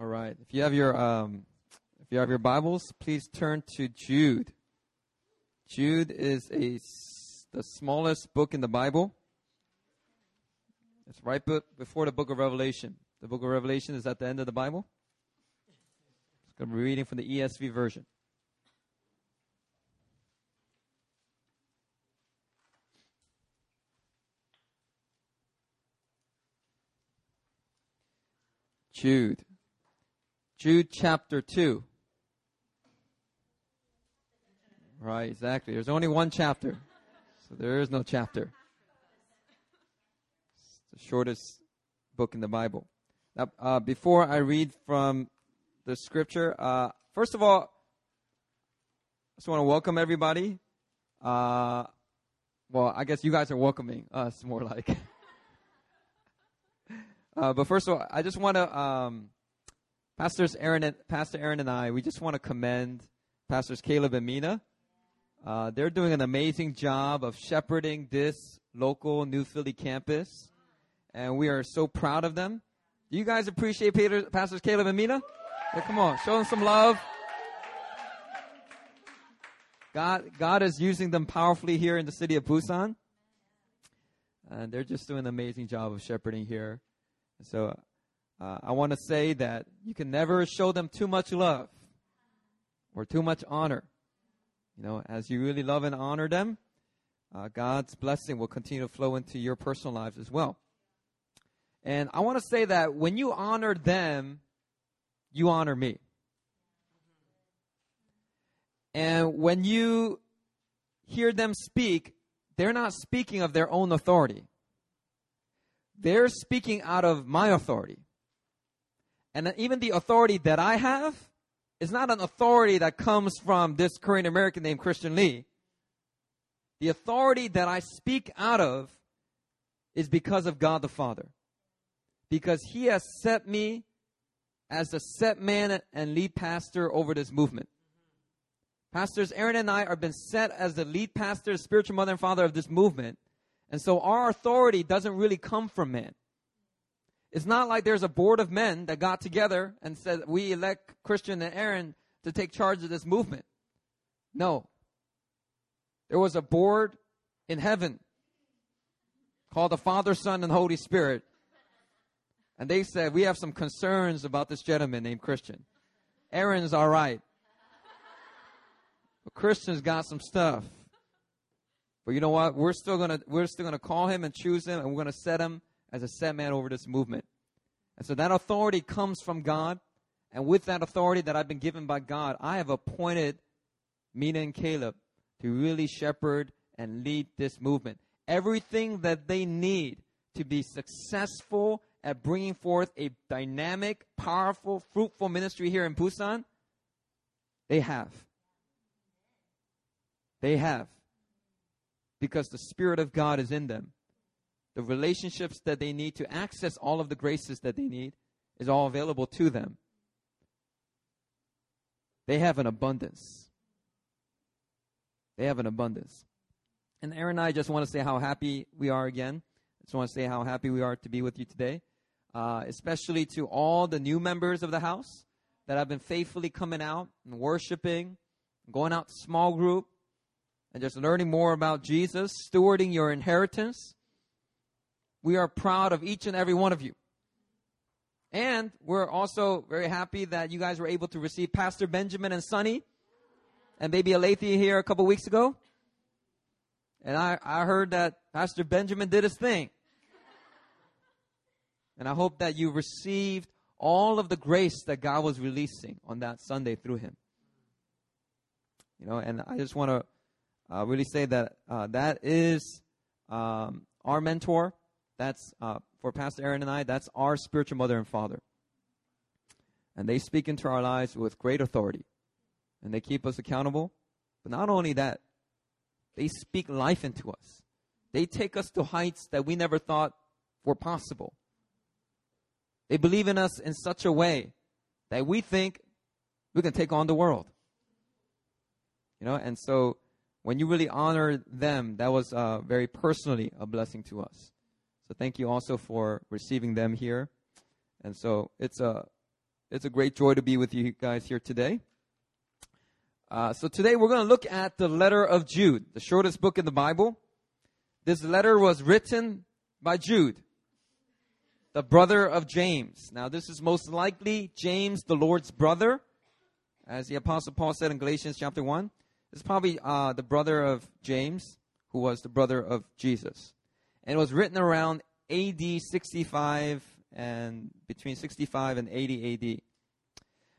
All right. If you have your um, if you have your Bibles, please turn to Jude. Jude is a the smallest book in the Bible. It's right be- before the book of Revelation. The book of Revelation is at the end of the Bible. I'm going to be reading from the ESV version. Jude. Jude chapter 2. Right, exactly. There's only one chapter. So there is no chapter. It's the shortest book in the Bible. Now, uh, before I read from the scripture, uh, first of all, I just want to welcome everybody. Uh, well, I guess you guys are welcoming us more like. Uh, but first of all, I just want to, um, Pastors Aaron and Pastor Aaron and I, we just want to commend Pastors Caleb and Mina. Uh, they're doing an amazing job of shepherding this local New Philly campus, and we are so proud of them. Do you guys appreciate Peter, Pastors Caleb and Mina? Yeah, come on, show them some love. God, God is using them powerfully here in the city of Busan, and they're just doing an amazing job of shepherding here. So uh, I want to say that you can never show them too much love or too much honor. You know, as you really love and honor them, uh, God's blessing will continue to flow into your personal lives as well. And I want to say that when you honor them, you honor me. And when you hear them speak, they're not speaking of their own authority. They're speaking out of my authority. And even the authority that I have is not an authority that comes from this Korean American named Christian Lee. The authority that I speak out of is because of God the Father. Because He has set me as the set man and lead pastor over this movement. Pastors Aaron and I are been set as the lead pastor, spiritual mother and father of this movement. And so our authority doesn't really come from man. It's not like there's a board of men that got together and said, we elect Christian and Aaron to take charge of this movement. No. There was a board in heaven called the Father, Son, and Holy Spirit. And they said, we have some concerns about this gentleman named Christian. Aaron's all right. But Christian's got some stuff. But you know what? We're still gonna we're still gonna call him and choose him, and we're gonna set him as a set man over this movement. And so that authority comes from God, and with that authority that I've been given by God, I have appointed Mina and Caleb to really shepherd and lead this movement. Everything that they need to be successful at bringing forth a dynamic, powerful, fruitful ministry here in Busan, they have. They have because the Spirit of God is in them. The relationships that they need to access all of the graces that they need is all available to them. They have an abundance. They have an abundance. And Aaron and I just want to say how happy we are again. I just want to say how happy we are to be with you today, uh, especially to all the new members of the house that have been faithfully coming out and worshiping, going out to small group, and just learning more about Jesus, stewarding your inheritance. We are proud of each and every one of you. And we're also very happy that you guys were able to receive Pastor Benjamin and Sonny and baby Alethea here a couple weeks ago. And I, I heard that Pastor Benjamin did his thing. And I hope that you received all of the grace that God was releasing on that Sunday through him. You know, and I just want to uh, really say that uh, that is um, our mentor. That's uh, for Pastor Aaron and I. That's our spiritual mother and father, and they speak into our lives with great authority, and they keep us accountable. But not only that, they speak life into us. They take us to heights that we never thought were possible. They believe in us in such a way that we think we can take on the world. You know, and so when you really honor them, that was uh, very personally a blessing to us. So thank you also for receiving them here. And so it's a It's a great joy to be with you guys here today. Uh, so today we're going to look at the letter of Jude, the shortest book in the Bible. This letter was written by Jude, the brother of James. Now, this is most likely James, the Lord's brother, as the Apostle Paul said in Galatians chapter 1. It's probably uh, the brother of James, who was the brother of Jesus. And it was written around AD 65 and between 65 and 80 AD.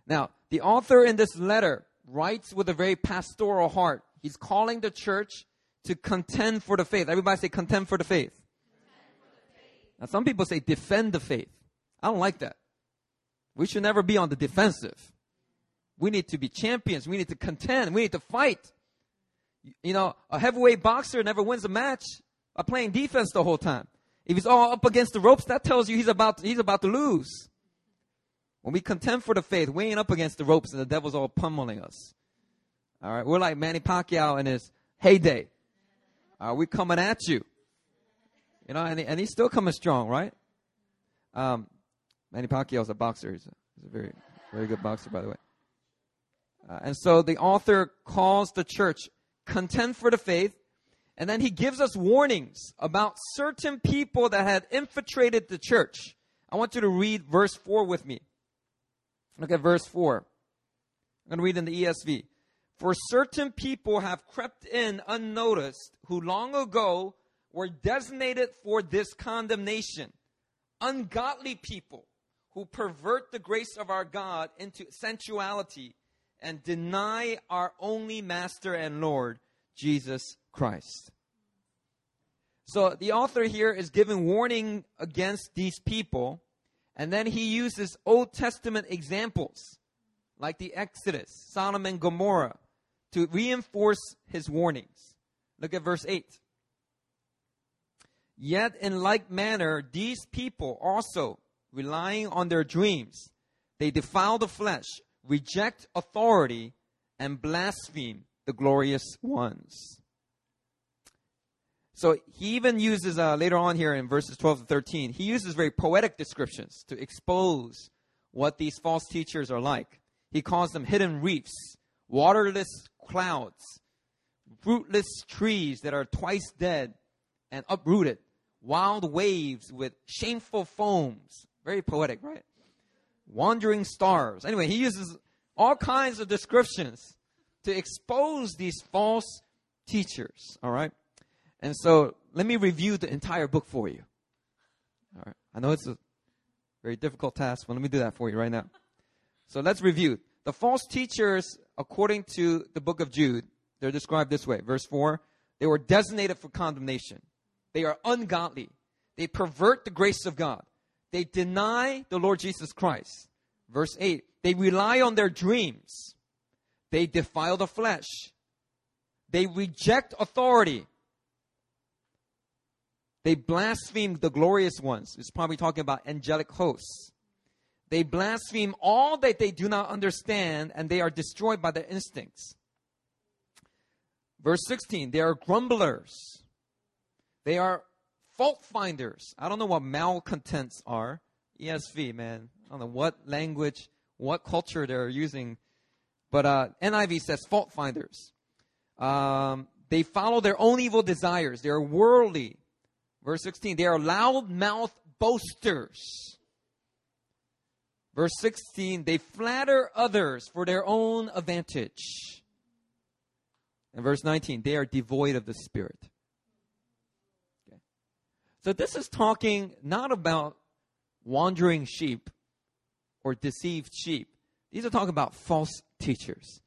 Now, the author in this letter writes with a very pastoral heart. He's calling the church to contend for the faith. Everybody say contend for the faith. For the faith. Now, some people say defend the faith. I don't like that. We should never be on the defensive. We need to be champions. We need to contend. We need to fight. You know, a heavyweight boxer never wins a match playing defense the whole time. If he's all up against the ropes, that tells you he's about to, he's about to lose. When we contend for the faith, we ain't up against the ropes and the devil's all pummeling us. All right, we're like Manny Pacquiao in his heyday. Are we coming at you? You know, and, he, and he's still coming strong, right? Um, Manny Pacquiao's a boxer. He's a, he's a very, very good boxer, by the way. Uh, and so the author calls the church contend for the faith, and then he gives us warnings about certain people that had infiltrated the church. I want you to read verse 4 with me. Look at verse 4. I'm going to read in the ESV. For certain people have crept in unnoticed who long ago were designated for this condemnation. Ungodly people who pervert the grace of our God into sensuality and deny our only Master and Lord, Jesus Christ. So the author here is giving warning against these people, and then he uses Old Testament examples like the Exodus, Sodom and Gomorrah to reinforce his warnings. Look at verse 8. Yet in like manner, these people also, relying on their dreams, they defile the flesh, reject authority, and blaspheme the glorious ones. So he even uses uh, later on here in verses 12 to 13, he uses very poetic descriptions to expose what these false teachers are like. He calls them hidden reefs, waterless clouds, fruitless trees that are twice dead and uprooted, wild waves with shameful foams. Very poetic, right? Wandering stars. Anyway, he uses all kinds of descriptions to expose these false teachers, all right? And so let me review the entire book for you. All right. I know it's a very difficult task, but let me do that for you right now. So let's review. The false teachers, according to the book of Jude, they're described this way. Verse 4 they were designated for condemnation. They are ungodly. They pervert the grace of God. They deny the Lord Jesus Christ. Verse 8 they rely on their dreams. They defile the flesh. They reject authority. They blaspheme the glorious ones. It's probably talking about angelic hosts. They blaspheme all that they do not understand, and they are destroyed by their instincts. Verse 16, they are grumblers. They are fault finders. I don't know what malcontents are. ESV, man. I don't know what language, what culture they're using. But uh, NIV says fault finders. Um, they follow their own evil desires. They are worldly. Verse 16, they are loud-mouthed boasters. Verse 16, they flatter others for their own advantage. And verse 19, they are devoid of the Spirit. Okay. So this is talking not about wandering sheep or deceived sheep. These are talking about false teachers.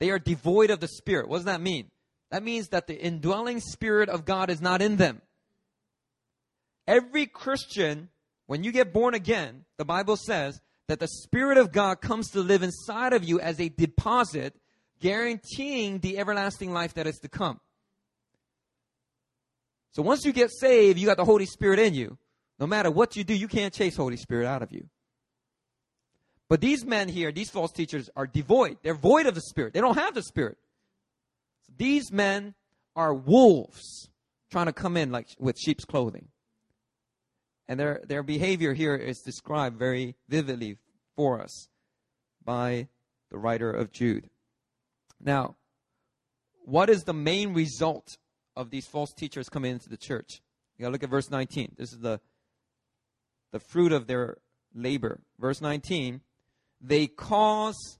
They are devoid of the Spirit. What does that mean? That means that the indwelling Spirit of God is not in them. Every Christian, when you get born again, the Bible says that the Spirit of God comes to live inside of you as a deposit, guaranteeing the everlasting life that is to come. So once you get saved, you got the Holy Spirit in you. No matter what you do, you can't chase Holy Spirit out of you. But these men here, these false teachers, are devoid. They're void of the Spirit. They don't have the Spirit. So these men are wolves trying to come in like with sheep's clothing. And their, their behavior here is described very vividly for us. by the writer of Jude. Now, what is the main result of these false teachers coming into the church? You gotta look at verse 19. This is the, the fruit of their labor. Verse 19, they cause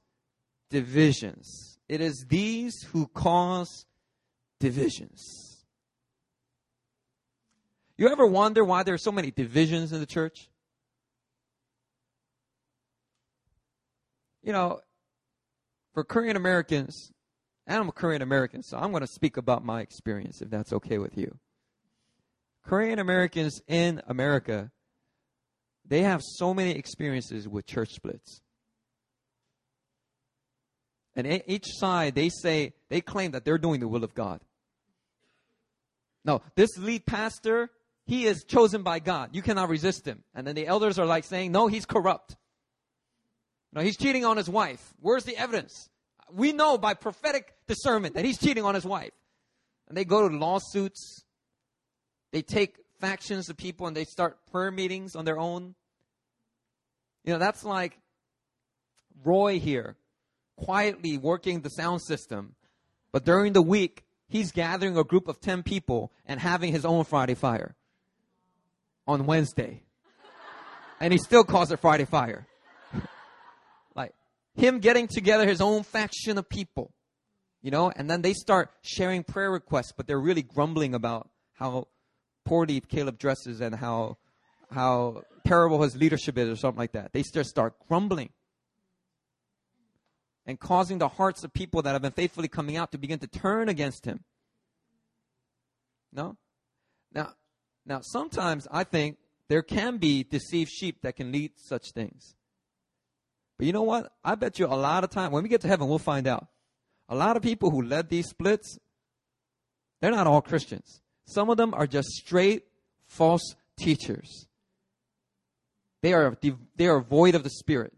divisions. It is these who cause divisions. You ever wonder why there are so many divisions in the church? You know, for Korean Americans, and I'm a Korean American, so I'm going to speak about my experience if that's okay with you. Korean Americans in America, they have so many experiences with church splits. And each side, they say, they claim that they're doing the will of God. No, this lead pastor, he is chosen by God. You cannot resist him. And then the elders are like saying, no, he's corrupt. No, he's cheating on his wife. Where's the evidence? We know by prophetic discernment that he's cheating on his wife. And they go to lawsuits. They take factions of people and they start prayer meetings on their own. You know, that's like Roy here, quietly working the sound system. But during the week, he's gathering a group of 10 people and having his own Friday fire on Wednesday. and he still calls it Friday fire like him getting together his own faction of people, you know, and then they start sharing prayer requests, but they're really grumbling about how poorly Caleb dresses and how how terrible his leadership is or something like that. They just start grumbling and causing the hearts of people that have been faithfully coming out to begin to turn against him. No? Now, now sometimes I think there can be deceived sheep that can lead such things. But you know what? I bet you a lot of time, when we get to heaven, we'll find out. A lot of people who led these splits, they're not all Christians. Some of them are just straight false teachers. They are, they are void of the Spirit.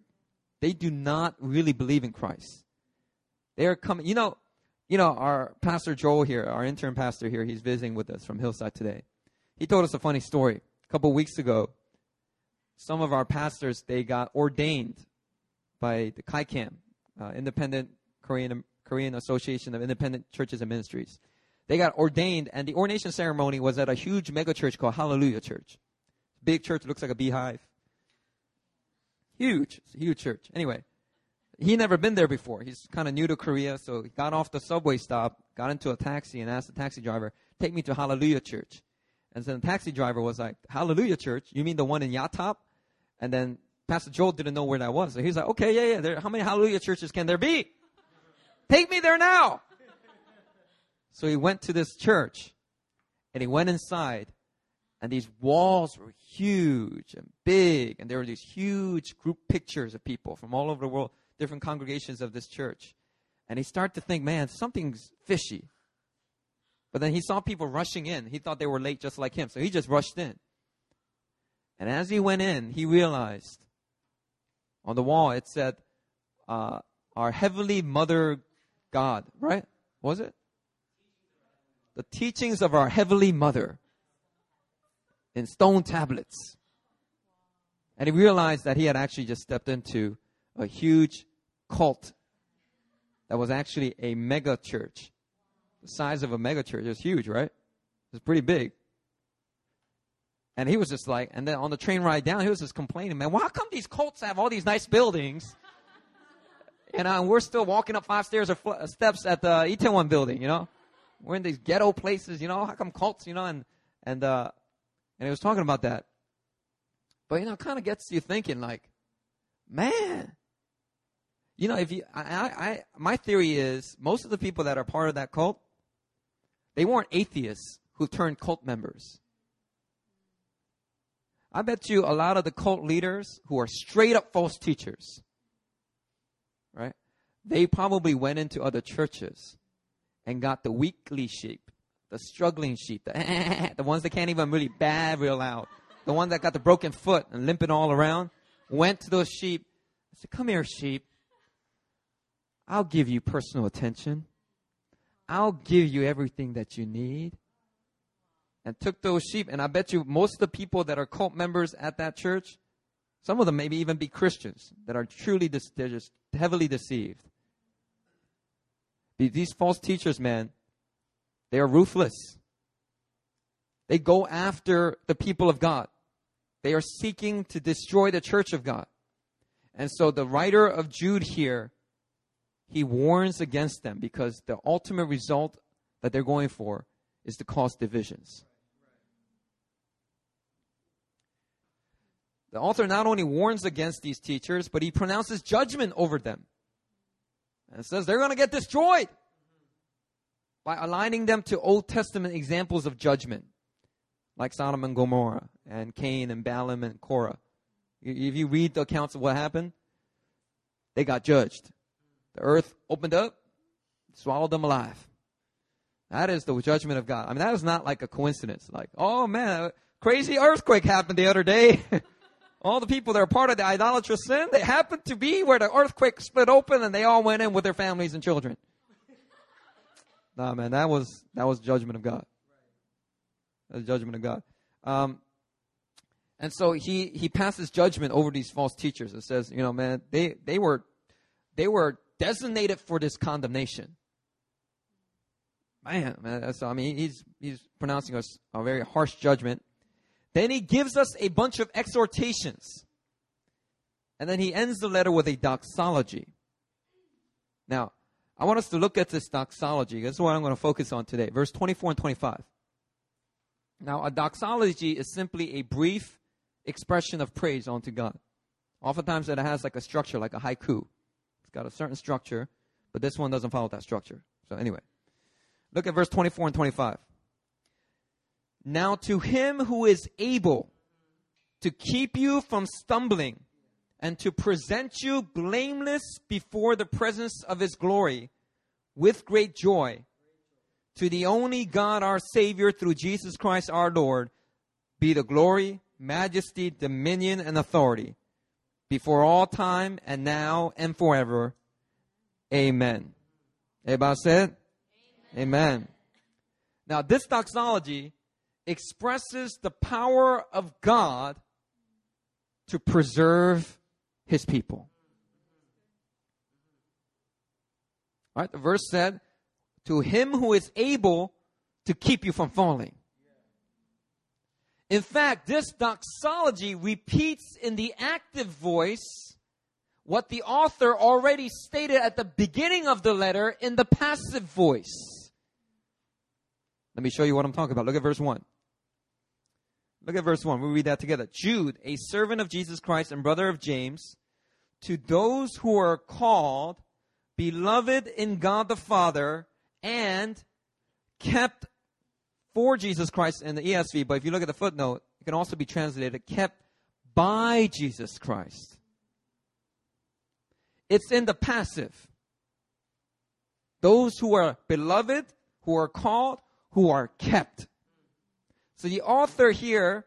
They do not really believe in Christ. They are coming, you know, you know, our pastor Joel here, our intern pastor here, he's visiting with us from Hillside today. He told us a funny story. A couple weeks ago, some of our pastors, they got ordained by the KAICAM, uh, Independent Korean Korean Association of Independent Churches and Ministries. They got ordained, and the ordination ceremony was at a huge mega church called Hallelujah Church. Big church, looks like a beehive. Huge, huge church. Anyway, he never been there before. He's kind of new to Korea, so he got off the subway stop, got into a taxi, and asked the taxi driver, "Take me to Hallelujah Church." And then the taxi driver was like, "Hallelujah Church? You mean the one in Yatap?" And then Pastor Joel didn't know where that was. So he's like, okay, yeah, yeah. There, how many hallelujah churches can there be? Take me there now. So he went to this church and he went inside and these walls were huge and big and there were these huge group pictures of people from all over the world, different congregations of this church. And he started to think, man, something's fishy. But then he saw people rushing in. He thought they were late just like him. So he just rushed in. And as he went in, he realized on the wall, it said, uh, Our Heavenly Mother God, right? Was it? The teachings of our Heavenly Mother in stone tablets. And he realized that he had actually just stepped into a huge cult that was actually a mega church. Size of a megachurch. It's huge, right? It's pretty big. And he was just like, and then on the train ride down, he was just complaining, man, why come these cults have all these nice buildings? And uh, we're still walking up five stairs or fl- steps at the Itaewon building, you know? We're in these ghetto places, you know? How come cults, you know? And, and, uh, and he was talking about that. But, you know, it kind of gets you thinking like, man, you know, if you, I, I, I, my theory is most of the people that are part of that cult, they weren't atheists who turned cult members. I bet you a lot of the cult leaders who are straight up false teachers, right? They probably went into other churches and got the weakly sheep, the struggling sheep, the, the ones that can't even really bad real loud, the one that got the broken foot and limping all around, went to those sheep and said, Come here, sheep. I'll give you personal attention. I'll give you everything that you need and took those sheep. And I bet you most of the people that are cult members at that church Some of them maybe even be Christians that are truly de- they're just heavily deceived. These false teachers, man, they are ruthless. They go after the people of God. They are seeking to destroy the church of God. And so the writer of Jude here, he warns against them because the ultimate result that they're going for is to cause divisions. The author not only warns against these teachers, but he pronounces judgment over them. And says they're going to get destroyed by aligning them to Old Testament examples of judgment, like Sodom and Gomorrah, and Cain and Balaam and Korah. If you read the accounts of what happened, they got judged. The earth opened up, swallowed them alive. That is the judgment of God. I mean, that is not like a coincidence. Like, oh man, crazy earthquake happened the other day. all the people that are part of the idolatrous sin, they happened to be where the earthquake split open and they all went in with their families and children. nah, man, that was that was judgment of God. That's judgment of God. Um, and so he he passes judgment over these false teachers and says, you know, man, they they were they were designated for this condemnation. Man, man, so I mean, he's he's pronouncing us a very harsh judgment. Then he gives us a bunch of exhortations. And then he ends the letter with a doxology. Now, I want us to look at this doxology. This is what I'm going to focus on today. Verse 24 and 25. Now, a doxology is simply a brief expression of praise unto God. Oftentimes it has like a structure, like a haiku. Got a certain structure, but this one doesn't follow that structure. So anyway, look at verse 24 and 25. Now to him who is able to keep you from stumbling and to present you blameless before the presence of his glory with great joy, to the only God our Savior through Jesus Christ our Lord, be the glory, majesty, dominion, and authority before all time and now and forever. Amen. Everybody said? Amen. Amen. Now, this doxology expresses the power of God to preserve his people. All right, the verse said, To him who is able to keep you from falling. In fact, this doxology repeats in the active voice what the author already stated at the beginning of the letter in the passive voice. Let me show you what I'm talking about. Look at verse 1. Look at verse 1. We'll read that together. Jude, a servant of Jesus Christ and brother of James, to those who are called, beloved in God the Father, and kept for Jesus Christ in the ESV, but if you look at the footnote, it can also be translated kept by Jesus Christ. It's in the passive. Those who are beloved, who are called, who are kept. So the author here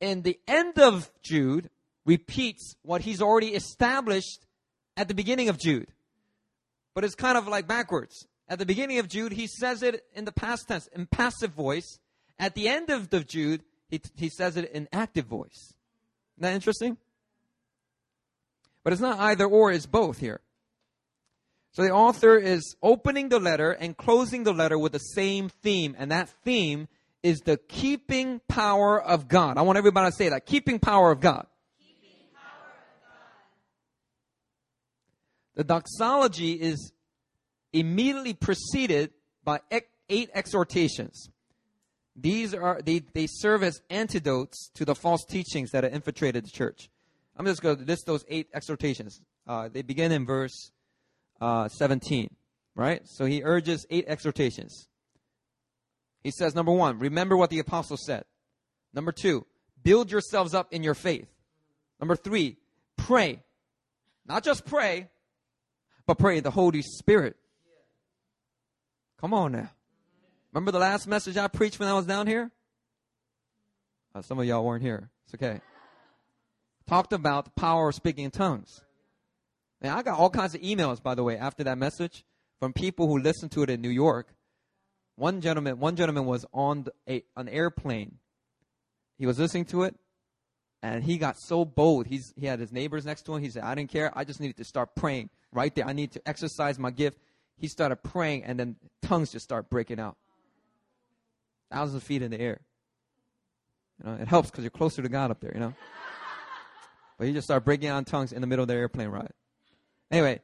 in the end of Jude repeats what he's already established at the beginning of Jude. But it's kind of like backwards. At the beginning of Jude, he says it in the past tense, in passive voice. At the end of the Jude, he, he says it in active voice. Isn't that interesting? But it's not either or, it's both here. So the author is opening the letter and closing the letter with the same theme, and that theme is the keeping power of God. I want everybody to say that. Keeping power of God. Power of God. The doxology is immediately preceded by eight exhortations. These are they, they serve as antidotes to the false teachings that have infiltrated the church. I'm just going to list those eight exhortations. Uh, they begin in verse uh, 17, right? So he urges eight exhortations. He says, number one, remember what the apostle said. Number two, build yourselves up in your faith. Number three, pray. Not just pray, but pray the Holy Spirit. Come on now. Remember the last message I preached when I was down here? Uh, some of y'all weren't here. It's okay. Talked about the power of speaking in tongues. And I got all kinds of emails, by the way, after that message from people who listened to it in New York one gentleman, one gentleman was on a, an airplane. He was listening to it, And he got so bold. He's, he had his neighbors next to him. He said, I didn't care. I just needed to start praying right there. I need to exercise my gift. He started praying, and then tongues just start breaking out. Thousands of feet in the air. You know, it helps because you're closer to God up there, you know. but he just started breaking out in tongues in the middle of the airplane ride. Anyway,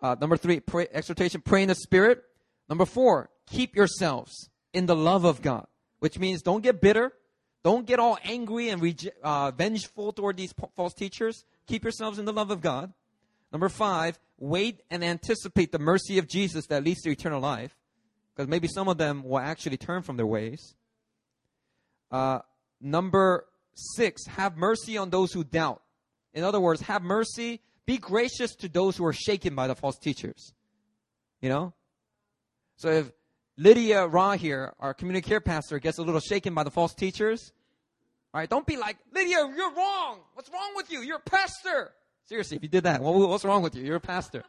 uh, number three, pray, exhortation, pray in the Spirit. Number four, keep yourselves in the love of God, which means don't get bitter. Don't get all angry and rege- uh, vengeful toward these false teachers. Keep yourselves in the love of God. Number five, wait and anticipate the mercy of Jesus that leads to eternal life. Because maybe some of them will actually turn from their ways. Uh, number six, have mercy on those who doubt. In other words, have mercy, be gracious to those who are shaken by the false teachers. You know? So if Lydia Ra here, our community care pastor, gets a little shaken by the false teachers, all right, don't be like, Lydia, you're wrong. What's wrong with you? You're a pastor. Seriously, if you did that, what's wrong with you? You're a pastor.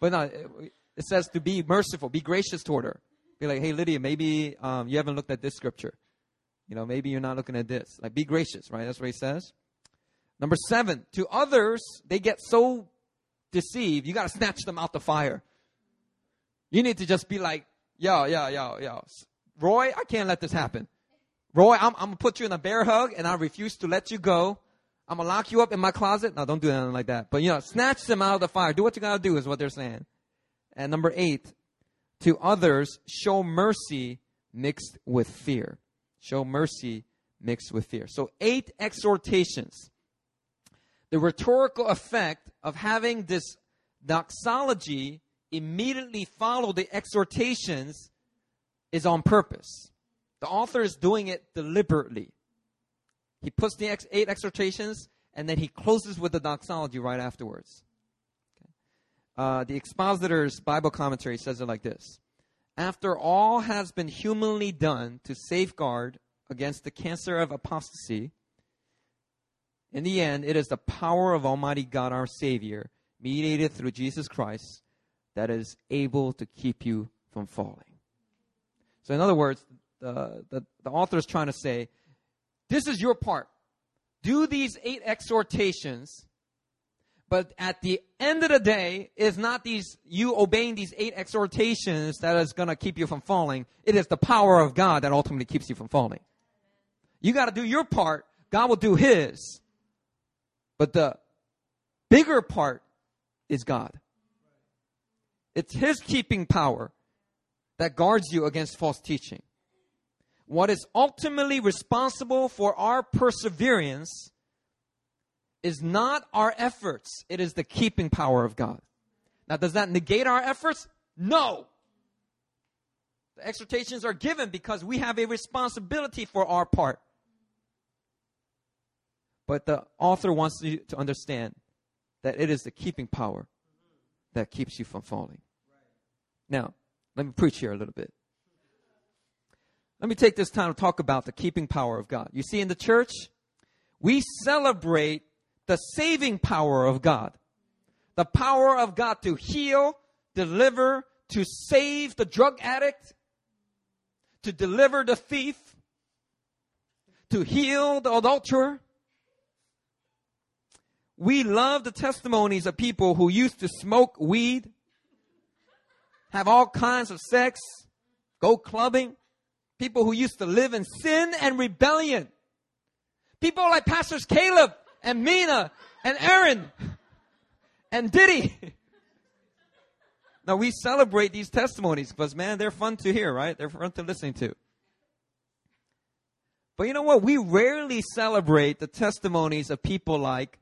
But no, it says to be merciful, be gracious toward her. Be like, hey, Lydia, maybe um, you haven't looked at this scripture. You know, maybe you're not looking at this. Like, be gracious, right? That's what he says. Number seven, to others, they get so deceived, you got to snatch them out the fire. You need to just be like, yo, yo, yo, yo. Roy, I can't let this happen. Roy, I'm, I'm going to put you in a bear hug and I refuse to let you go. I'm to lock you up in my closet. No, don't do anything like that. But, you know, snatch them out of the fire. Do what you got to do is what they're saying. And number eight, to others, show mercy mixed with fear. Show mercy mixed with fear. So, eight exhortations. The rhetorical effect of having this doxology immediately follow the exhortations is on purpose. The author is doing it deliberately. He puts the ex- eight exhortations and then he closes with the doxology right afterwards. Uh, the expositor's Bible commentary says it like this After all has been humanly done to safeguard against the cancer of apostasy, in the end, it is the power of Almighty God our Savior, mediated through Jesus Christ, that is able to keep you from falling. So, in other words, the, the, the author is trying to say, this is your part. Do these eight exhortations but at the end of the day, it's not these you obeying these eight exhortations that is going to keep you from falling. It is the power of God that ultimately keeps you from falling. You got to do your part. God will do His. But the bigger part is God. It's His keeping power that guards you against false teaching. What is ultimately responsible for our perseverance is not our efforts, it is the keeping power of God. Now, does that negate our efforts? No. The exhortations are given because we have a responsibility for our part. But the author wants you to understand that it is the keeping power that keeps you from falling. Now, let me preach here a little bit. Let me take this time to talk about the keeping power of God. You see, in the church, we celebrate the saving power of God. The power of God to heal, deliver, to save the drug addict, to deliver the thief, to heal the adulterer. We love the testimonies of people who used to smoke weed, have all kinds of sex, go clubbing, people who used to live in sin and rebellion. People like Pastors Caleb and Mina and Aaron and Diddy. now we celebrate these testimonies because man, they're fun to hear, right? They're fun to listen to. But you know what? We rarely celebrate the testimonies of people like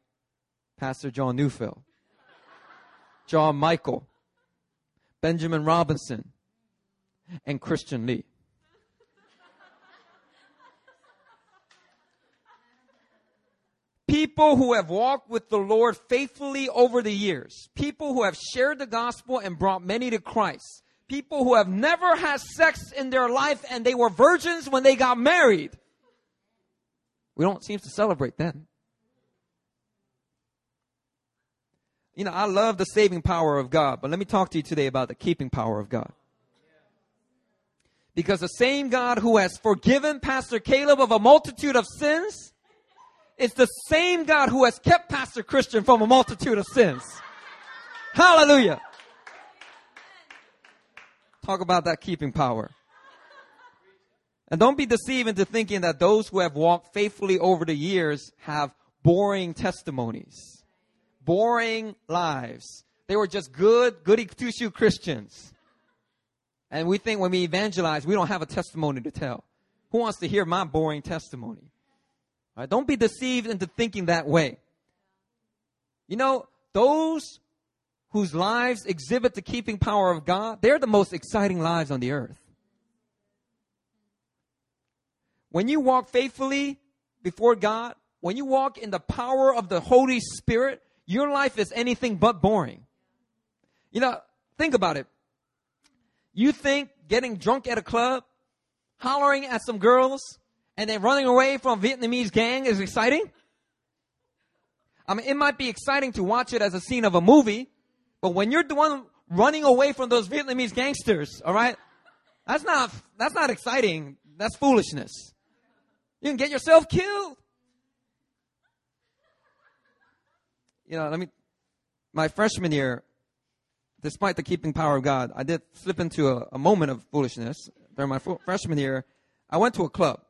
Pastor John Neufeld, John Michael, Benjamin Robinson, and Christian Lee. People who have walked with the Lord faithfully over the years. People who have shared the gospel and brought many to Christ. People who have never had sex in their life and they were virgins when they got married. We don't seem to celebrate them. You know, I love the saving power of God, but let me talk to you today about the keeping power of God. Because the same God who has forgiven Pastor Caleb of a multitude of sins it's the same God who has kept Pastor Christian from a multitude of sins. Hallelujah. Talk about that keeping power. And don't be deceived into thinking that those who have walked faithfully over the years have boring testimonies, boring lives. They were just good, goody two shoe Christians. And we think when we evangelize, we don't have a testimony to tell. Who wants to hear my boring testimony? Right, don't be deceived into thinking that way. You know, those whose lives exhibit the keeping power of God, they're the most exciting lives on the earth. When you walk faithfully before God, when you walk in the power of the Holy Spirit, your life is anything but boring. You know, think about it. You think getting drunk at a club, hollering at some girls, and then running away from Vietnamese gang is exciting? I mean, it might be exciting to watch it as a scene of a movie, but when you're the one running away from those Vietnamese gangsters, all right, that's not that's not exciting. That's foolishness. You can get yourself killed. You know, let me. My freshman year, despite the keeping power of God, I did slip into a, a moment of foolishness during my freshman year. I went to a club.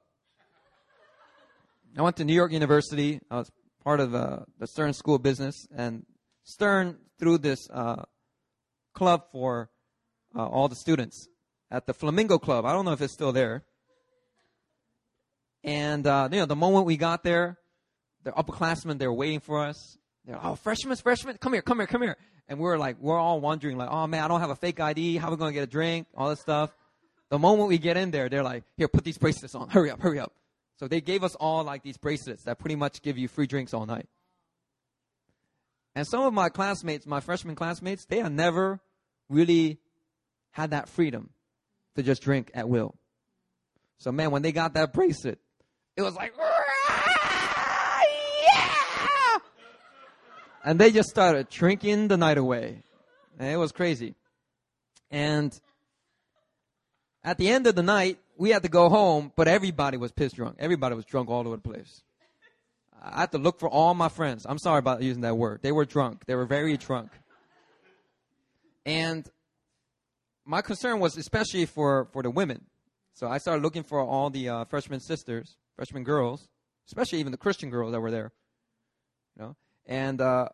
I went to New York University. I was part of uh, the Stern School of Business, and Stern threw this uh, club for uh, all the students at the Flamingo Club. I don't know if it's still there. And, uh, you know, the moment we got there, the upperclassmen, they were waiting for us. They're, oh, freshmen, freshmen, come here, come here, come here. And we were like, we're all wondering, like, oh man, I don't have a fake ID. How are we going to get a drink? All this stuff. The moment we get in there, they're like, here, put these bracelets on. Hurry up, hurry up. So they gave us all like these bracelets that pretty much give you free drinks all night. And some of my classmates, my freshman classmates, they have never really had that freedom to just drink at will. So man, when they got that bracelet, it was like, yeah! And they just started drinking the night away. And it was crazy. And at the end of the night, we had to go home, but everybody was pissed drunk. Everybody was drunk all over the place. I had to look for all my friends. I'm sorry about using that word. They were drunk. They were very drunk. And my concern was especially for, for the women. So I started looking for all the uh, freshman sisters freshman girls, especially even the Christian girls that were there. You know, and uh,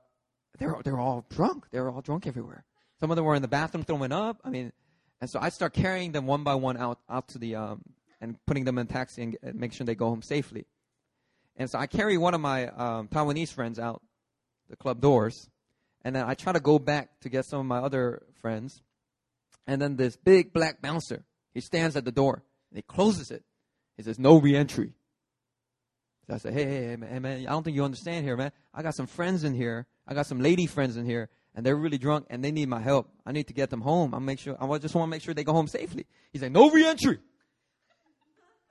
they're they're all drunk. They're all drunk everywhere. Some of them were in the bathroom throwing up. I mean, and so I start carrying them one by one out out to the um, and putting them in a taxi and, and make sure they go home safely. And so I carry one of my um, Taiwanese friends out the club doors, and then I try to go back to get some of my other friends. And then this big black bouncer, he stands at the door and he closes it. He says, "No reentry." So I said, hey, hey, hey, man, man, I don't think you understand here, man. I got some friends in here. I got some lady friends in here, and they're really drunk, and they need my help. I need to get them home. I make sure. I just want to make sure they go home safely. He's like, no reentry.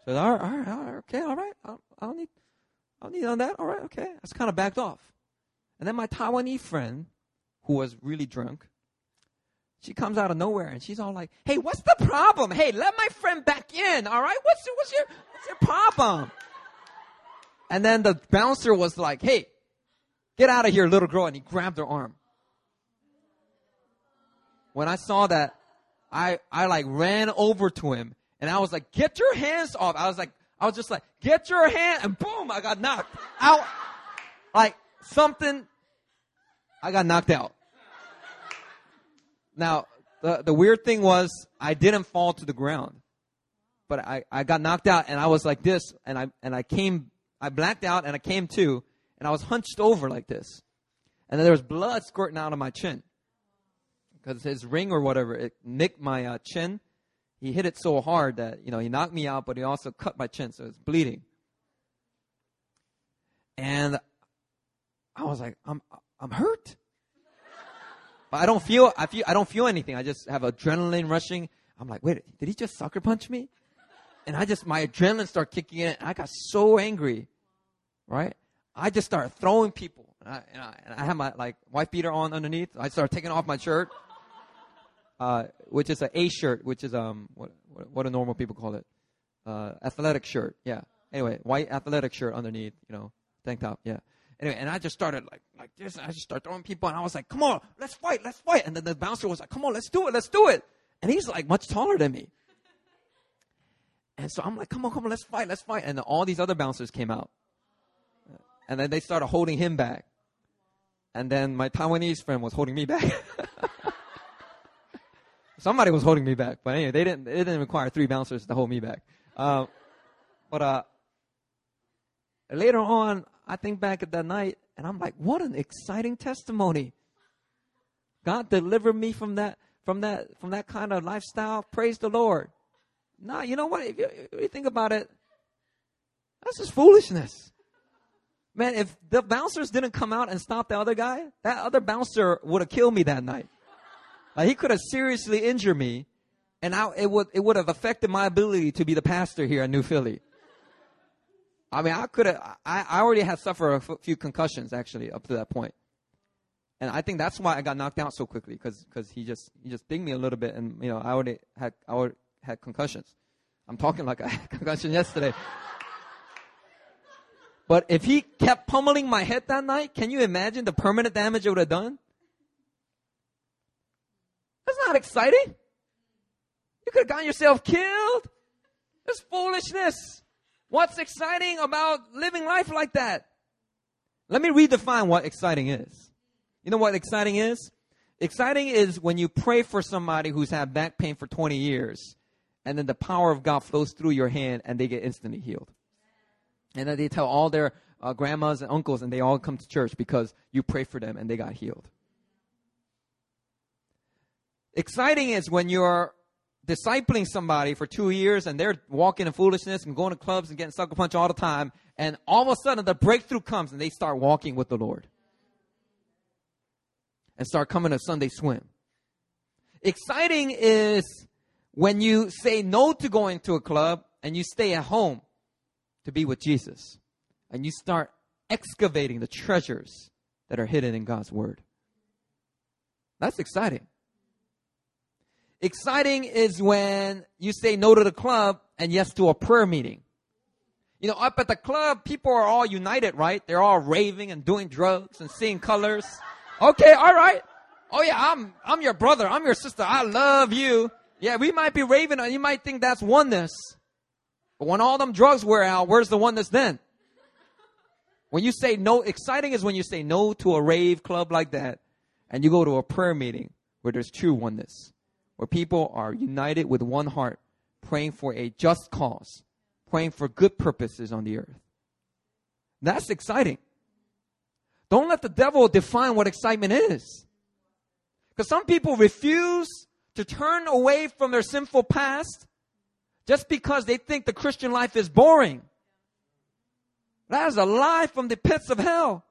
So all right, all right, all right, okay, all right. I, don't need, I don't need on that. All right, okay. I just kind of backed off. And then my Taiwanese friend, who was really drunk, she comes out of nowhere and she's all like, "Hey, what's the problem? Hey, let my friend back in. All right, what's your, what's your what's your problem?" And then the bouncer was like, hey, get out of here, little girl. And he grabbed her arm. When I saw that, I, I like ran over to him and I was like, get your hands off. I was like, I was just like, get your hand and boom, I got knocked out. Like something, I got knocked out. Now, the, the weird thing was I didn't fall to the ground, but I, I got knocked out and I was like this and I, and I came I blacked out and I came to, and I was hunched over like this. And then there was blood squirting out of my chin. Because his ring or whatever, it nicked my uh, chin. He hit it so hard that, you know, he knocked me out, but he also cut my chin, so it's bleeding. And I was like, I'm, I'm hurt. But I don't feel, I feel, I don't feel anything. I just have adrenaline rushing. I'm like, wait, did he just sucker punch me? And I just, my adrenaline started kicking in. and I got so angry, right? I just started throwing people. And I, and I, and I had my, like, wife beater on underneath. I started taking off my shirt, uh, which is an A shirt, which is, um, what, what do normal people call it? Uh, athletic shirt. Yeah. Anyway, white athletic shirt underneath, you know, tank top, yeah. Anyway, and I just started like like this. I just started throwing people, and I was like, "Come on, let's fight, let's fight!" And then the bouncer was like, "Come on, let's do it, let's do it!" And he's like much taller than me. And so I'm like, "Come on, come on, let's fight, let's fight!" And all these other bouncers came out, and then they started holding him back. And then my Taiwanese friend was holding me back. Somebody was holding me back, but anyway, they didn't. It didn't require three bouncers to hold me back. Uh, but uh, later on, I think back at that night, and I'm like, what an exciting testimony! God delivered me from that, from that, from that kind of lifestyle. Praise the Lord. Nah, you know what? If you, if you think about it, that's just foolishness. Man, if the bouncers didn't come out and stop the other guy, that other bouncer would have killed me that night. Like he could have seriously injured me, and I, it would it would have affected my ability to be the pastor here at New Philly. I mean, I could have. I, I already had suffered a f- few concussions actually up to that point, and I think that's why I got knocked out so quickly because because he just he just dinged me a little bit, and you know I already had I already had concussions. I'm talking like I had concussion yesterday. But if he kept pummeling my head that night, can you imagine the permanent damage it would have done? That's not exciting. You could have gotten yourself killed. It's foolishness. What's exciting about living life like that? Let me redefine what exciting is. You know what exciting is? Exciting is when you pray for somebody who's had back pain for 20 years, and then the power of God flows through your hand and they get instantly healed. And then they tell all their uh, grandmas and uncles, and they all come to church because you pray for them and they got healed. Exciting is when you're discipling somebody for two years and they're walking in foolishness and going to clubs and getting sucker punched all the time, and all of a sudden the breakthrough comes and they start walking with the Lord and start coming to Sunday swim. Exciting is when you say no to going to a club and you stay at home to be with Jesus. And you start excavating the treasures that are hidden in God's Word. That's exciting. Exciting is when you say no to the club and yes to a prayer meeting. You know, up at the club, people are all united, right? They're all raving and doing drugs and seeing colors. Okay, all right. Oh yeah, I'm I'm your brother. I'm your sister. I love you. Yeah, we might be raving and you might think that's oneness. But when all them drugs wear out, where's the oneness then? When you say no, exciting is when you say no to a rave club like that and you go to a prayer meeting where there's true oneness, where people are united with one heart, praying for a just cause, praying for good purposes on the earth. That's exciting. Don't let the devil define what excitement is. Because some people refuse to turn away from their sinful past just because they think the Christian life is boring. That is a lie from the pits of hell.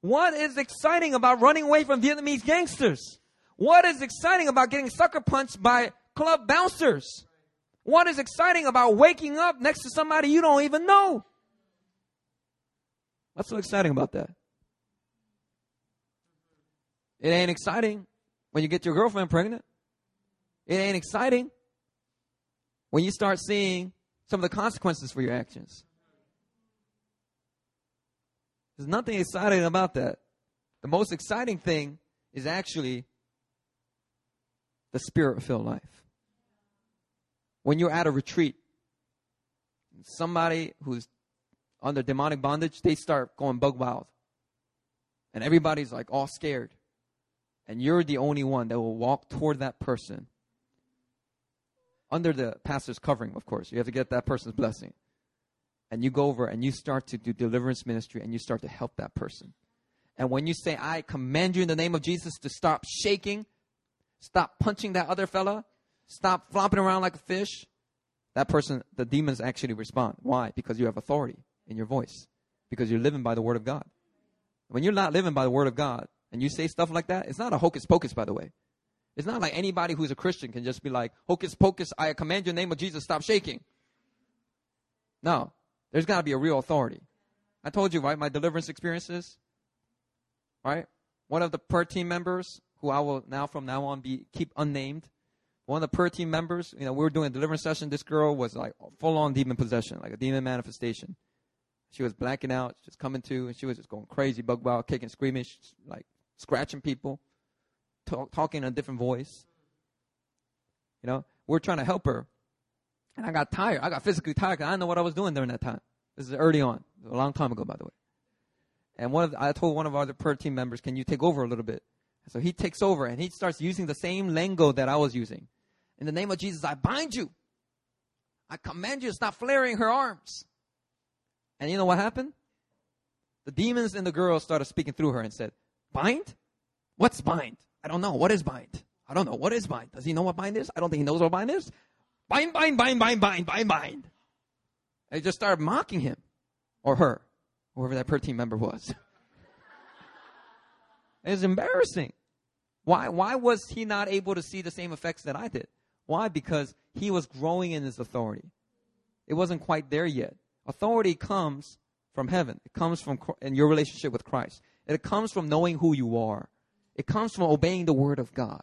What is exciting about running away from Vietnamese gangsters? What is exciting about getting sucker punched by club bouncers? What is exciting about waking up next to somebody you don't even know? What's so exciting about that? It ain't exciting when you get your girlfriend pregnant. It ain't exciting when you start seeing some of the consequences for your actions. There's nothing exciting about that. The most exciting thing is actually the spirit filled life. When you're at a retreat, somebody who's under demonic bondage, they start going bug wild. And everybody's like all scared. And you're the only one that will walk toward that person under the pastor's covering, of course. You have to get that person's blessing. And you go over and you start to do deliverance ministry and you start to help that person. And when you say, I command you in the name of Jesus to stop shaking, stop punching that other fella, stop flopping around like a fish, that person, the demons actually respond. Why? Because you have authority in your voice. Because you're living by the word of God. When you're not living by the word of God and you say stuff like that, it's not a hocus pocus, by the way. It's not like anybody who's a Christian can just be like, hocus pocus, I command your name of Jesus, stop shaking. No, there's got to be a real authority. I told you, right, my deliverance experiences, right? One of the prayer team members, who I will now from now on be keep unnamed, one of the prayer team members, you know, we were doing a deliverance session. This girl was like full on demon possession, like a demon manifestation. She was blacking out, just coming to, and she was just going crazy, bug wild, kicking, screaming, like scratching people, talk, talking in a different voice. You know, we're trying to help her. And I got tired. I got physically tired because I didn't know what I was doing during that time. This is early on, a long time ago, by the way. And one of the, I told one of our other prayer team members, "Can you take over a little bit?" So he takes over and he starts using the same lingo that I was using. In the name of Jesus, I bind you. I command you to stop flaring her arms. And you know what happened? The demons and the girl started speaking through her and said, Bind? What's bind? I don't know. What is bind? I don't know. What is bind? Does he know what bind is? I don't think he knows what bind is. Bind, bind, bind, bind, bind, bind, bind. They just started mocking him or her, whoever that prayer team member was. it was embarrassing. Why, why was he not able to see the same effects that I did? Why? Because he was growing in his authority. It wasn't quite there yet. Authority comes from heaven. It comes from in your relationship with Christ. It comes from knowing who you are. It comes from obeying the word of God.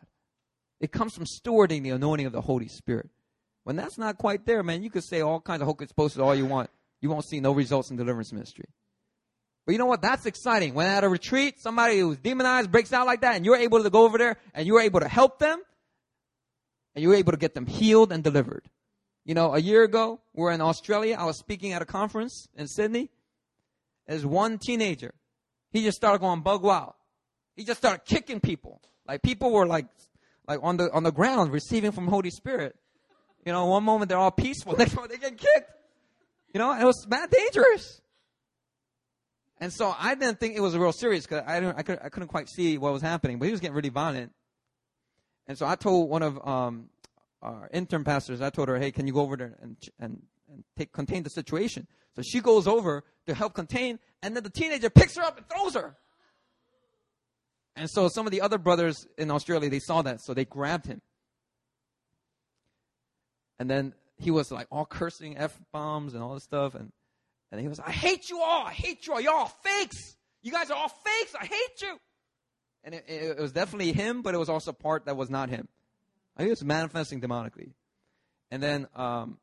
It comes from stewarding the anointing of the Holy Spirit. When that's not quite there, man, you could say all kinds of hocus pocus all you want. You won't see no results in deliverance ministry. But you know what? That's exciting. When at a retreat, somebody who's demonized breaks out like that, and you're able to go over there and you're able to help them, and you're able to get them healed and delivered. You know, a year ago, we are in Australia. I was speaking at a conference in Sydney. There's one teenager. He just started going bug wild. He just started kicking people. Like people were like, like on the on the ground receiving from Holy Spirit. You know, one moment they're all peaceful, next moment they get kicked. You know, it was bad dangerous. And so I didn't think it was a real serious because I, I, could, I couldn't quite see what was happening, but he was getting really violent. And so I told one of um, our intern pastors, I told her, hey, can you go over there and, and, and take, contain the situation? So she goes over to help contain, and then the teenager picks her up and throws her. And so some of the other brothers in Australia, they saw that, so they grabbed him. And then he was like all cursing F bombs and all this stuff. And, and he was, I hate you all. I hate you all. You're all fakes. You guys are all fakes. I hate you. And it, it, was definitely him, but it was also part that was not him. I think it was manifesting demonically. And then um,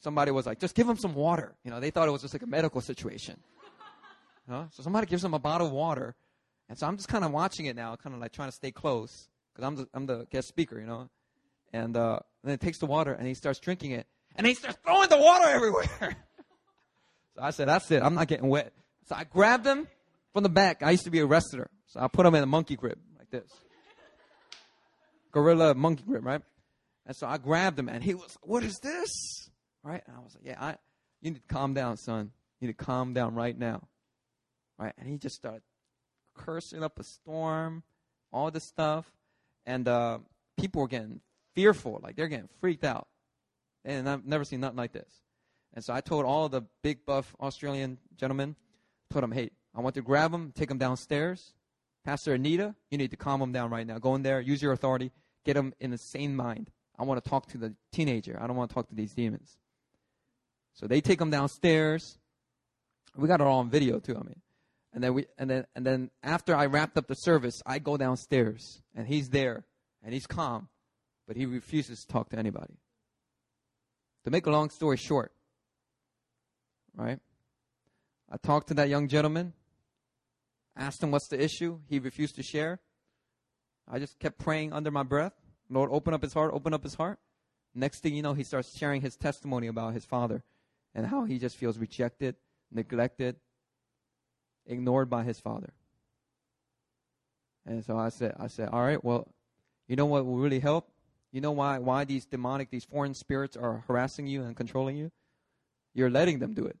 somebody was like, just give him some water. You know, they thought it was just like a medical situation. You know? So somebody gives him a bottle of water. And so I'm just kind of watching it now, kind of like trying to stay close because I'm the, I'm the guest speaker, you know. And, uh, and then he takes the water and he starts drinking it. And he starts throwing the water everywhere. So I said, that's it. I'm not getting wet. So I grabbed him from the back. I used to be a wrestler. So I put him in a monkey grip like this. Gorilla monkey grip, right? And so I grabbed him and he was, what is this? Right? And I was like, yeah, I, you need to calm down, son. You need to calm down right now. Right? And he just started cursing up a storm, all this stuff. And uh, people were getting fearful, like they're getting freaked out. And I've never seen nothing like this. And so I told all the big buff Australian gentlemen, told them, hey, I want to grab them, take them downstairs. Pastor Anita, you need to calm them down right now. Go in there, use your authority, get them in the sane mind. I want to talk to the teenager. I don't want to talk to these demons. So they take them downstairs. We got it all on video too. I mean, and then we and then and then after I wrapped up the service, I go downstairs and he's there and he's calm, but he refuses to talk to anybody. To make a long story short, right? I talked to that young gentleman, asked him what's the issue. He refused to share. I just kept praying under my breath. Lord, open up his heart, open up his heart. Next thing you know, he starts sharing his testimony about his father and how he just feels rejected, neglected, ignored by his father. And so I said, I said, all right, well, you know what will really help? You know why why these demonic, these foreign spirits are harassing you and controlling you? You're letting them do it.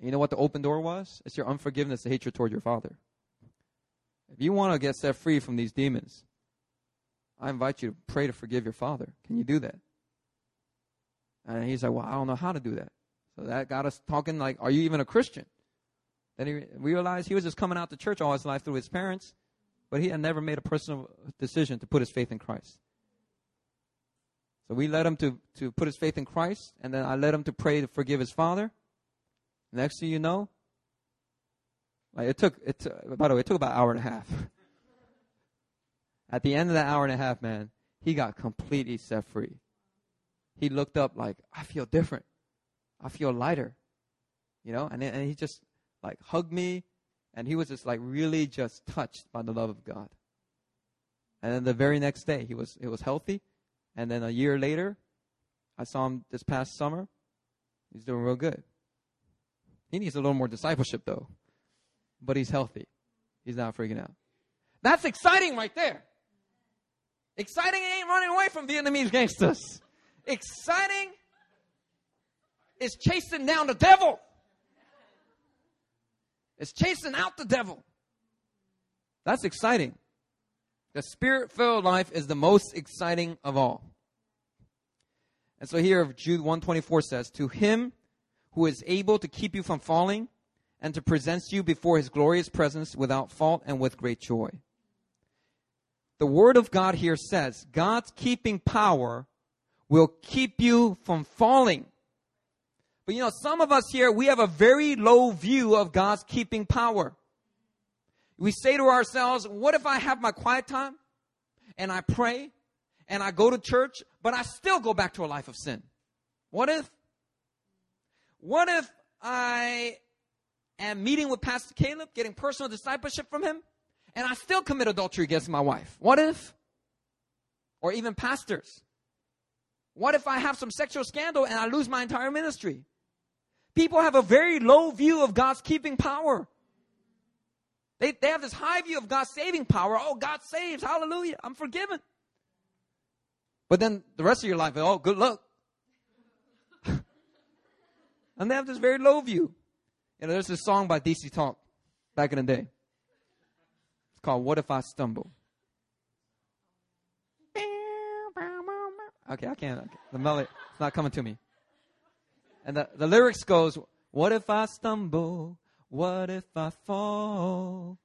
You know what the open door was? It's your unforgiveness, the hatred toward your father. If you want to get set free from these demons, I invite you to pray to forgive your father. Can you do that? And he's like, Well, I don't know how to do that. So that got us talking like, Are you even a Christian? Then he realized he was just coming out to church all his life through his parents, but he had never made a personal decision to put his faith in Christ. So we led him to, to put his faith in Christ, and then I led him to pray to forgive his father. Next thing you know, like it took it. T- by the way, it took about an hour and a half. At the end of that hour and a half, man, he got completely set free. He looked up like, I feel different. I feel lighter. You know, and, and he just like hugged me, and he was just like really just touched by the love of God. And then the very next day, he was, he was healthy. And then a year later, I saw him this past summer. He's doing real good. He needs a little more discipleship though, but he's healthy. He's not freaking out. That's exciting right there. Exciting ain't running away from Vietnamese gangsters. Exciting is chasing down the devil. It's chasing out the devil. That's exciting. The spirit filled life is the most exciting of all. And so here Jude 124 says, To him who is able to keep you from falling and to present you before his glorious presence without fault and with great joy. The word of God here says God's keeping power will keep you from falling. But you know, some of us here, we have a very low view of God's keeping power. We say to ourselves, what if I have my quiet time and I pray and I go to church, but I still go back to a life of sin? What if? What if I am meeting with Pastor Caleb, getting personal discipleship from him, and I still commit adultery against my wife? What if? Or even pastors. What if I have some sexual scandal and I lose my entire ministry? People have a very low view of God's keeping power. They, they have this high view of God's saving power. Oh, God saves. Hallelujah. I'm forgiven. But then the rest of your life, oh, good luck. And they have this very low view. You know, there's a song by DC Talk back in the day. It's called What If I Stumble? Okay, I can't. The melody, it's not coming to me. And the, the lyrics goes, What if I stumble? What if I fall?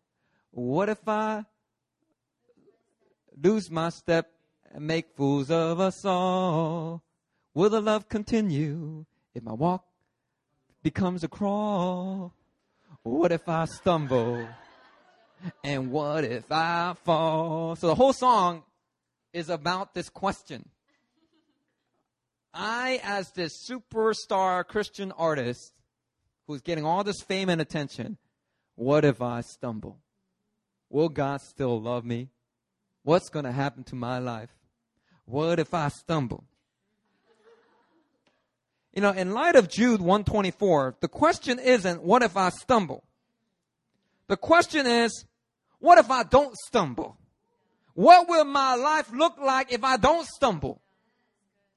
What if I lose my step and make fools of us all? Will the love continue if my walk becomes a crawl? What if I stumble? And what if I fall? So the whole song is about this question. I, as this superstar Christian artist, who's getting all this fame and attention, what if I stumble? Will God still love me? What's going to happen to my life? What if I stumble? You know, in light of Jude 124, the question isn't, what if I stumble? The question is, what if I don't stumble? What will my life look like if I don't stumble?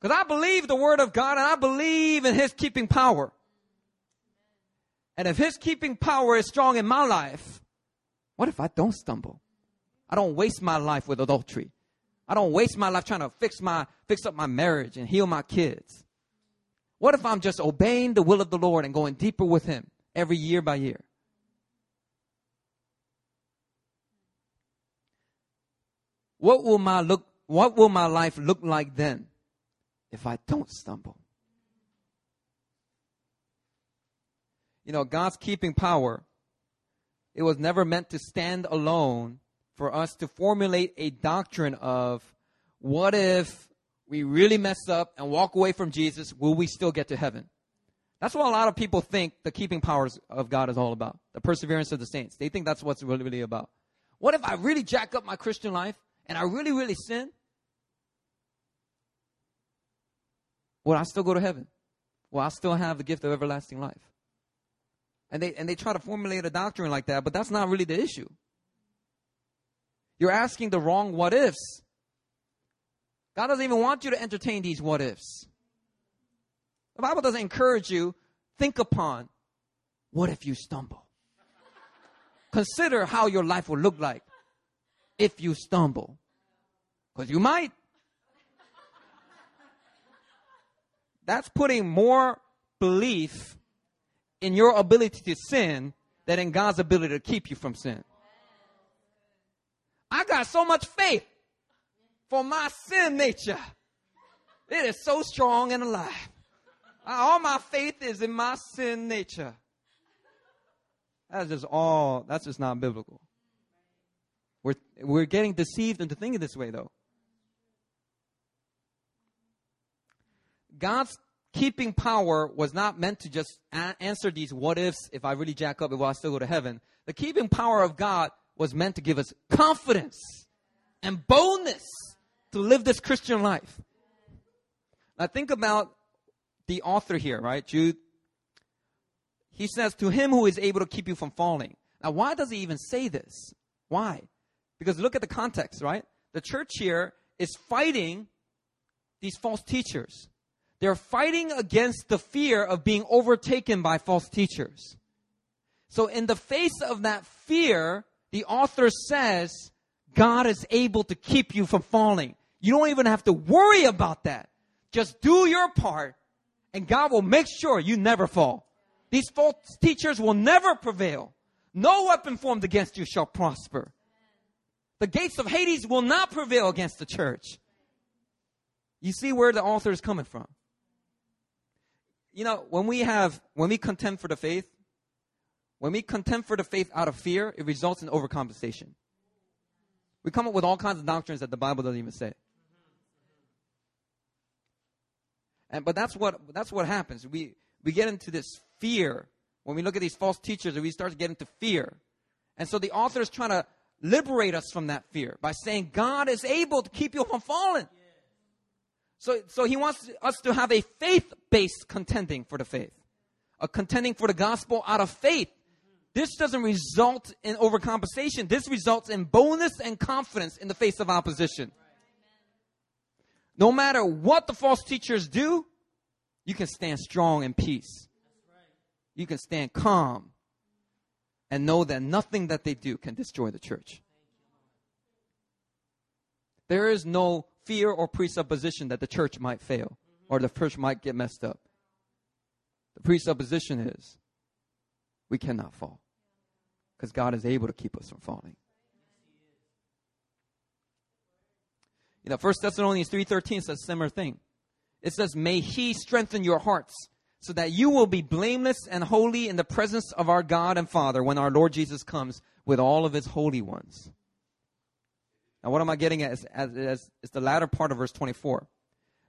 Because I believe the word of God and I believe in his keeping power. And if his keeping power is strong in my life, what if I don't stumble? I don't waste my life with adultery. I don't waste my life trying to fix my fix up my marriage and heal my kids. What if I'm just obeying the will of the Lord and going deeper with him every year by year? What will my look what will my life look like then if I don't stumble? you know, God's keeping power, it was never meant to stand alone for us to formulate a doctrine of what if we really mess up and walk away from Jesus, will we still get to heaven? That's what a lot of people think the keeping powers of God is all about. The perseverance of the saints. They think that's what's really, really about. What if I really jack up my Christian life and I really, really sin? Will I still go to heaven? Will I still have the gift of everlasting life? And they, and they try to formulate a doctrine like that, but that's not really the issue. You're asking the wrong what ifs. God doesn't even want you to entertain these what ifs. The Bible doesn't encourage you, think upon what if you stumble? Consider how your life will look like if you stumble. Because you might. That's putting more belief in your ability to sin than in God's ability to keep you from sin. I got so much faith for my sin nature. It is so strong and alive. All my faith is in my sin nature. That's just all, that's just not biblical. We're, we're getting deceived into thinking this way, though. God's keeping power was not meant to just a- answer these what ifs. If I really jack up, will I still go to heaven? The keeping power of God was meant to give us confidence and boldness to live this Christian life. Now think about the author here, right? Jude. He says, to him who is able to keep you from falling. Now, why does he even say this? Why? Because look at the context, right? The church here is fighting these false teachers. They're fighting against the fear of being overtaken by false teachers. So, in the face of that fear, the author says, God is able to keep you from falling. You don't even have to worry about that. Just do your part, and God will make sure you never fall. These false teachers will never prevail. No weapon formed against you shall prosper. The gates of Hades will not prevail against the church. You see where the author is coming from. You know, when we have, when we contend for the faith, when we contend for the faith out of fear, it results in overcompensation. We come up with all kinds of doctrines that the Bible doesn't even say. And but that's what that's what happens. We we get into this fear when we look at these false teachers, and we start to get into fear. And so the author is trying to liberate us from that fear by saying God is able to keep you from falling. So, so he wants us to have a faith-based contending for the faith, a contending for the gospel out of faith. This doesn't result in overcompensation. This results in boldness and confidence in the face of opposition. No matter what the false teachers do, you can stand strong in peace. You can stand calm and know that nothing that they do can destroy the church. There is no fear or presupposition that the church might fail or the church might get messed up. The presupposition is we cannot fall because God is able to keep us from falling. You know, 1 Thessalonians 3.13 says similar thing. It says, may he strengthen your hearts so that you will be blameless and holy in the presence of our God and Father when our Lord Jesus comes with all of his holy ones. Now, what am I getting at? Is, is the latter part of verse 24.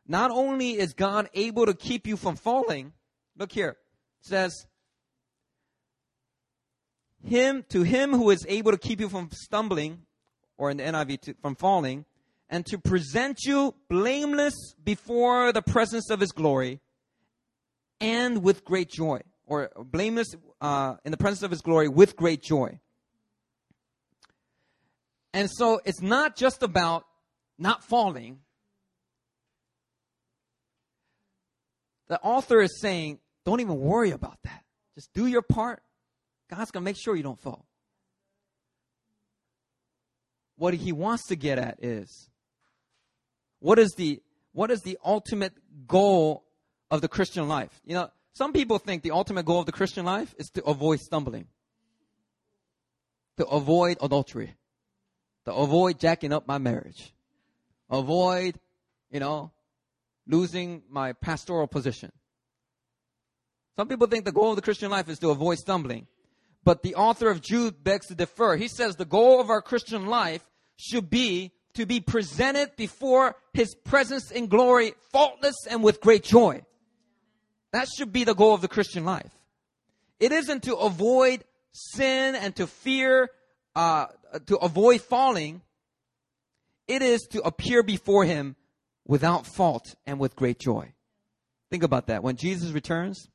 Not only is God able to keep you from falling, look here, it says, him to him who is able to keep you from stumbling, or in the NIV, to, from falling, and to present you blameless before the presence of his glory and with great joy, or blameless uh, in the presence of his glory with great joy. And so it's not just about not falling. The author is saying, don't even worry about that. Just do your part. God's going to make sure you don't fall. What he wants to get at is what is the what is the ultimate goal of the Christian life? You know, some people think the ultimate goal of the Christian life is to avoid stumbling, to avoid adultery, to avoid jacking up my marriage, avoid, you know, losing my pastoral position. Some people think the goal of the Christian life is to avoid stumbling. But the author of Jude begs to differ. He says the goal of our Christian life should be to be presented before his presence in glory, faultless and with great joy. That should be the goal of the Christian life. It isn't to avoid sin and to fear, uh, to avoid falling. It is to appear before him without fault and with great joy. Think about that. When Jesus returns,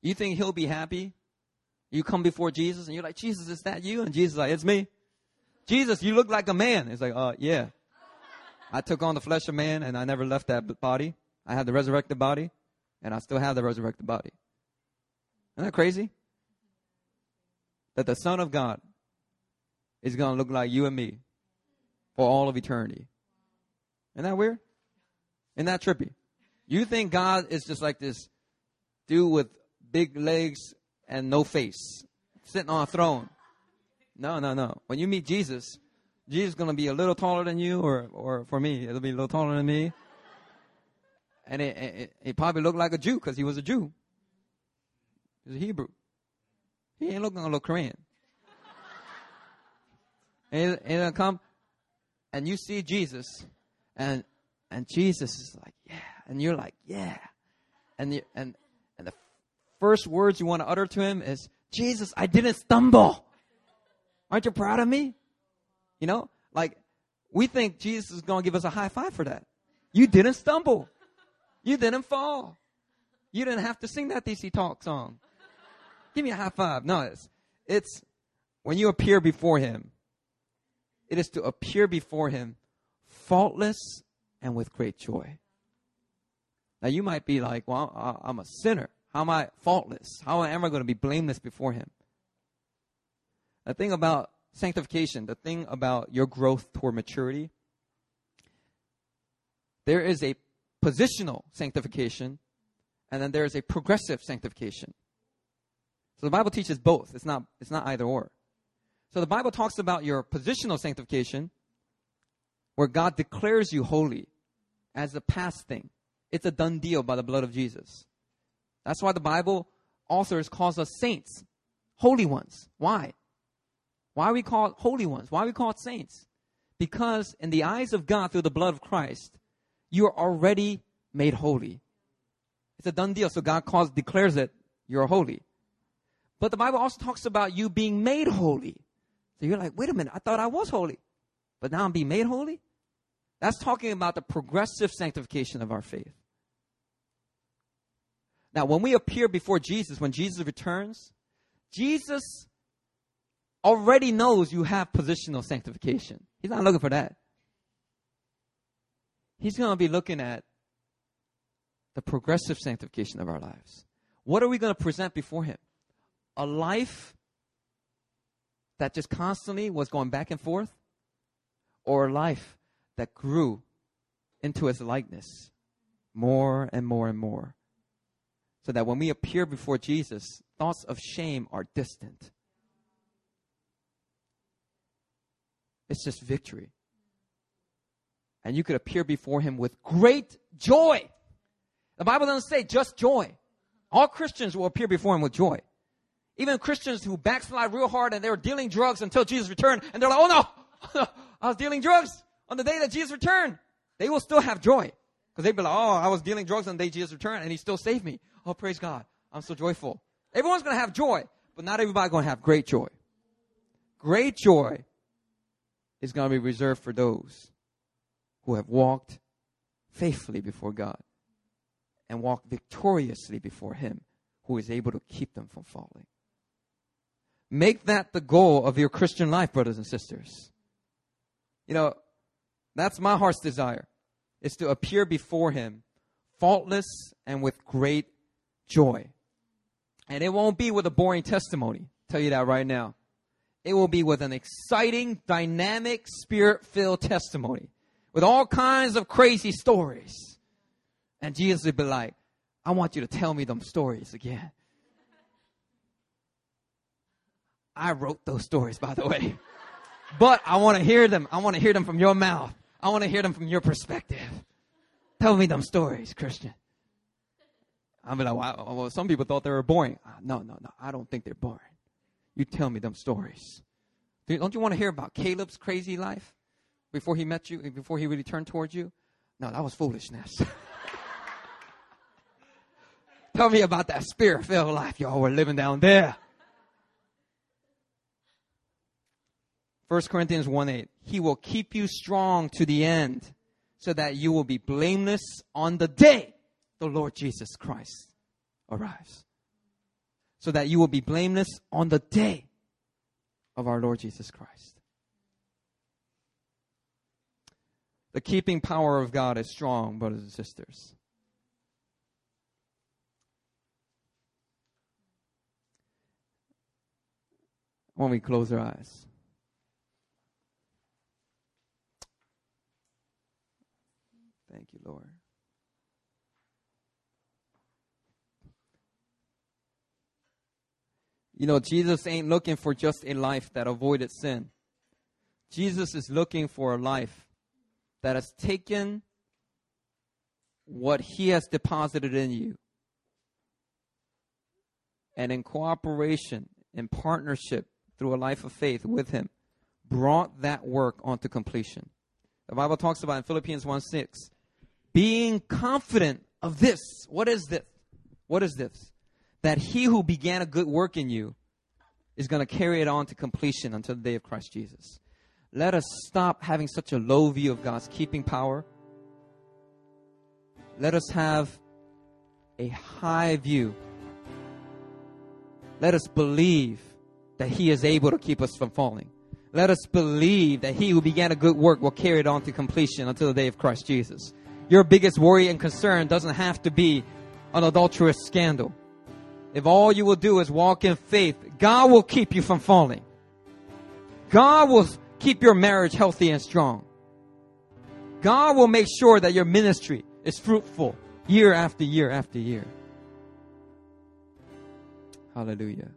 you think he'll be happy you come before Jesus and you're like, Jesus, is that you? And Jesus is like, it's me. Jesus, you look like a man. It's like, uh, yeah. I took on the flesh of man and I never left that body. I had the resurrected body and I still have the resurrected body. Isn't that crazy? That the Son of God is going to look like you and me for all of eternity. Isn't that weird? Isn't that trippy? You think God is just like this dude with big legs and no face, sitting on a throne. No, no, no. When you meet Jesus, Jesus is going to be a little taller than you, or, or for me, it'll be a little taller than me. And it, it, it probably looked like a Jew because he was a Jew. He's a Hebrew. He ain't looking a little Korean. and, and come, and you see Jesus, and And Jesus is like, yeah. And you're like, yeah. And you, and first words you want to utter to him is, Jesus, I didn't stumble. Aren't you proud of me? You know, like we think Jesus is going to give us a high five for that. You didn't stumble. You didn't fall. You didn't have to sing that DC Talk song. Give me a high five. No, it's, it's when you appear before Him, it is to appear before Him faultless and with great joy. Now you might be like, well, I'm a sinner. How am I faultless? How am I going to be blameless before Him? The thing about sanctification, the thing about your growth toward maturity, there is a positional sanctification and then there is a progressive sanctification. So the Bible teaches both. It's not, it's not either or. So the Bible talks about your positional sanctification, where God declares you holy as a past thing. It's a done deal by the blood of Jesus. That's why the Bible authors calls us saints, holy ones. Why? Why are we called holy ones? Why are we called saints? Because in the eyes of God through the blood of Christ, you are already made holy. It's a done deal. So God calls, declares it, you're holy. But the Bible also talks about you being made holy. So you're like, wait a minute, I thought I was holy, but now I'm being made holy? That's talking about the progressive sanctification of our faith. Now, when we appear before Jesus, when Jesus returns, Jesus already knows you have positional sanctification. He's not looking for that. He's going to be looking at the progressive sanctification of our lives. What are we going to present before Him? A life that just constantly was going back and forth, or a life that grew into His likeness more and more and more? So that when we appear before Jesus, thoughts of shame are distant. It's just victory. And you could appear before Him with great joy. The Bible doesn't say just joy. All Christians will appear before him with joy. Even Christians who backslide real hard and they were dealing drugs until Jesus returned, and they're like, oh no, I was dealing drugs on the day that Jesus returned. They will still have joy. Because they'd be like, oh, I was dealing drugs on the day Jesus returned, and he still saved me. Oh, praise God. I'm so joyful. Everyone's going to have joy, but not everybody's going to have great joy. Great joy is going to be reserved for those who have walked faithfully before God and walked victoriously before Him who is able to keep them from falling. Make that the goal of your Christian life, brothers and sisters. You know, that's my heart's desire, is to appear before Him faultless and with great joy. And it won't be with a boring testimony, tell you that right now. It will be with an exciting, dynamic, spirit filled testimony with all kinds of crazy stories and Jesus would be like, I want you to tell me them stories again. I wrote those stories, by the way. But I want to hear them. I want to hear them from your mouth. I want to hear them from your perspective. Tell me them stories, Christian. I'll be like, well, well some people thought they were boring. Uh, no, no, no. I don't think they're boring. You tell me them stories. Don't you want to hear about Caleb's crazy life before he met you, before he really turned towards you? No, that was foolishness. Tell me about that spirit filled life y'all were living down there. 1 Corinthians 1 8. He will keep you strong to the end so that you will be blameless on the day the Lord Jesus Christ arrives. So that you will be blameless on the day of our Lord Jesus Christ. The keeping power of God is strong, brothers and sisters. when we close our eyes. Thank you, Lord. You know, Jesus ain't looking for just a life that avoided sin. Jesus is looking for a life that has taken what he has deposited in you and in cooperation, in partnership through a life of faith with him, brought that work onto completion. The Bible talks about in Philippians 1 6 being confident of this. What is this? What is this? That he who began a good work in you is going to carry it on to completion until the day of Christ Jesus. Let us stop having such a low view of God's keeping power. Let us have a high view. Let us believe that He is able to keep us from falling. Let us believe that He who began a good work will carry it on to completion until the day of Christ Jesus. Your biggest worry and concern doesn't have to be an adulterous scandal. If all you will do is walk in faith, God will keep you from falling. God will keep your marriage healthy and strong. God will make sure that your ministry is fruitful year after year after year. Hallelujah.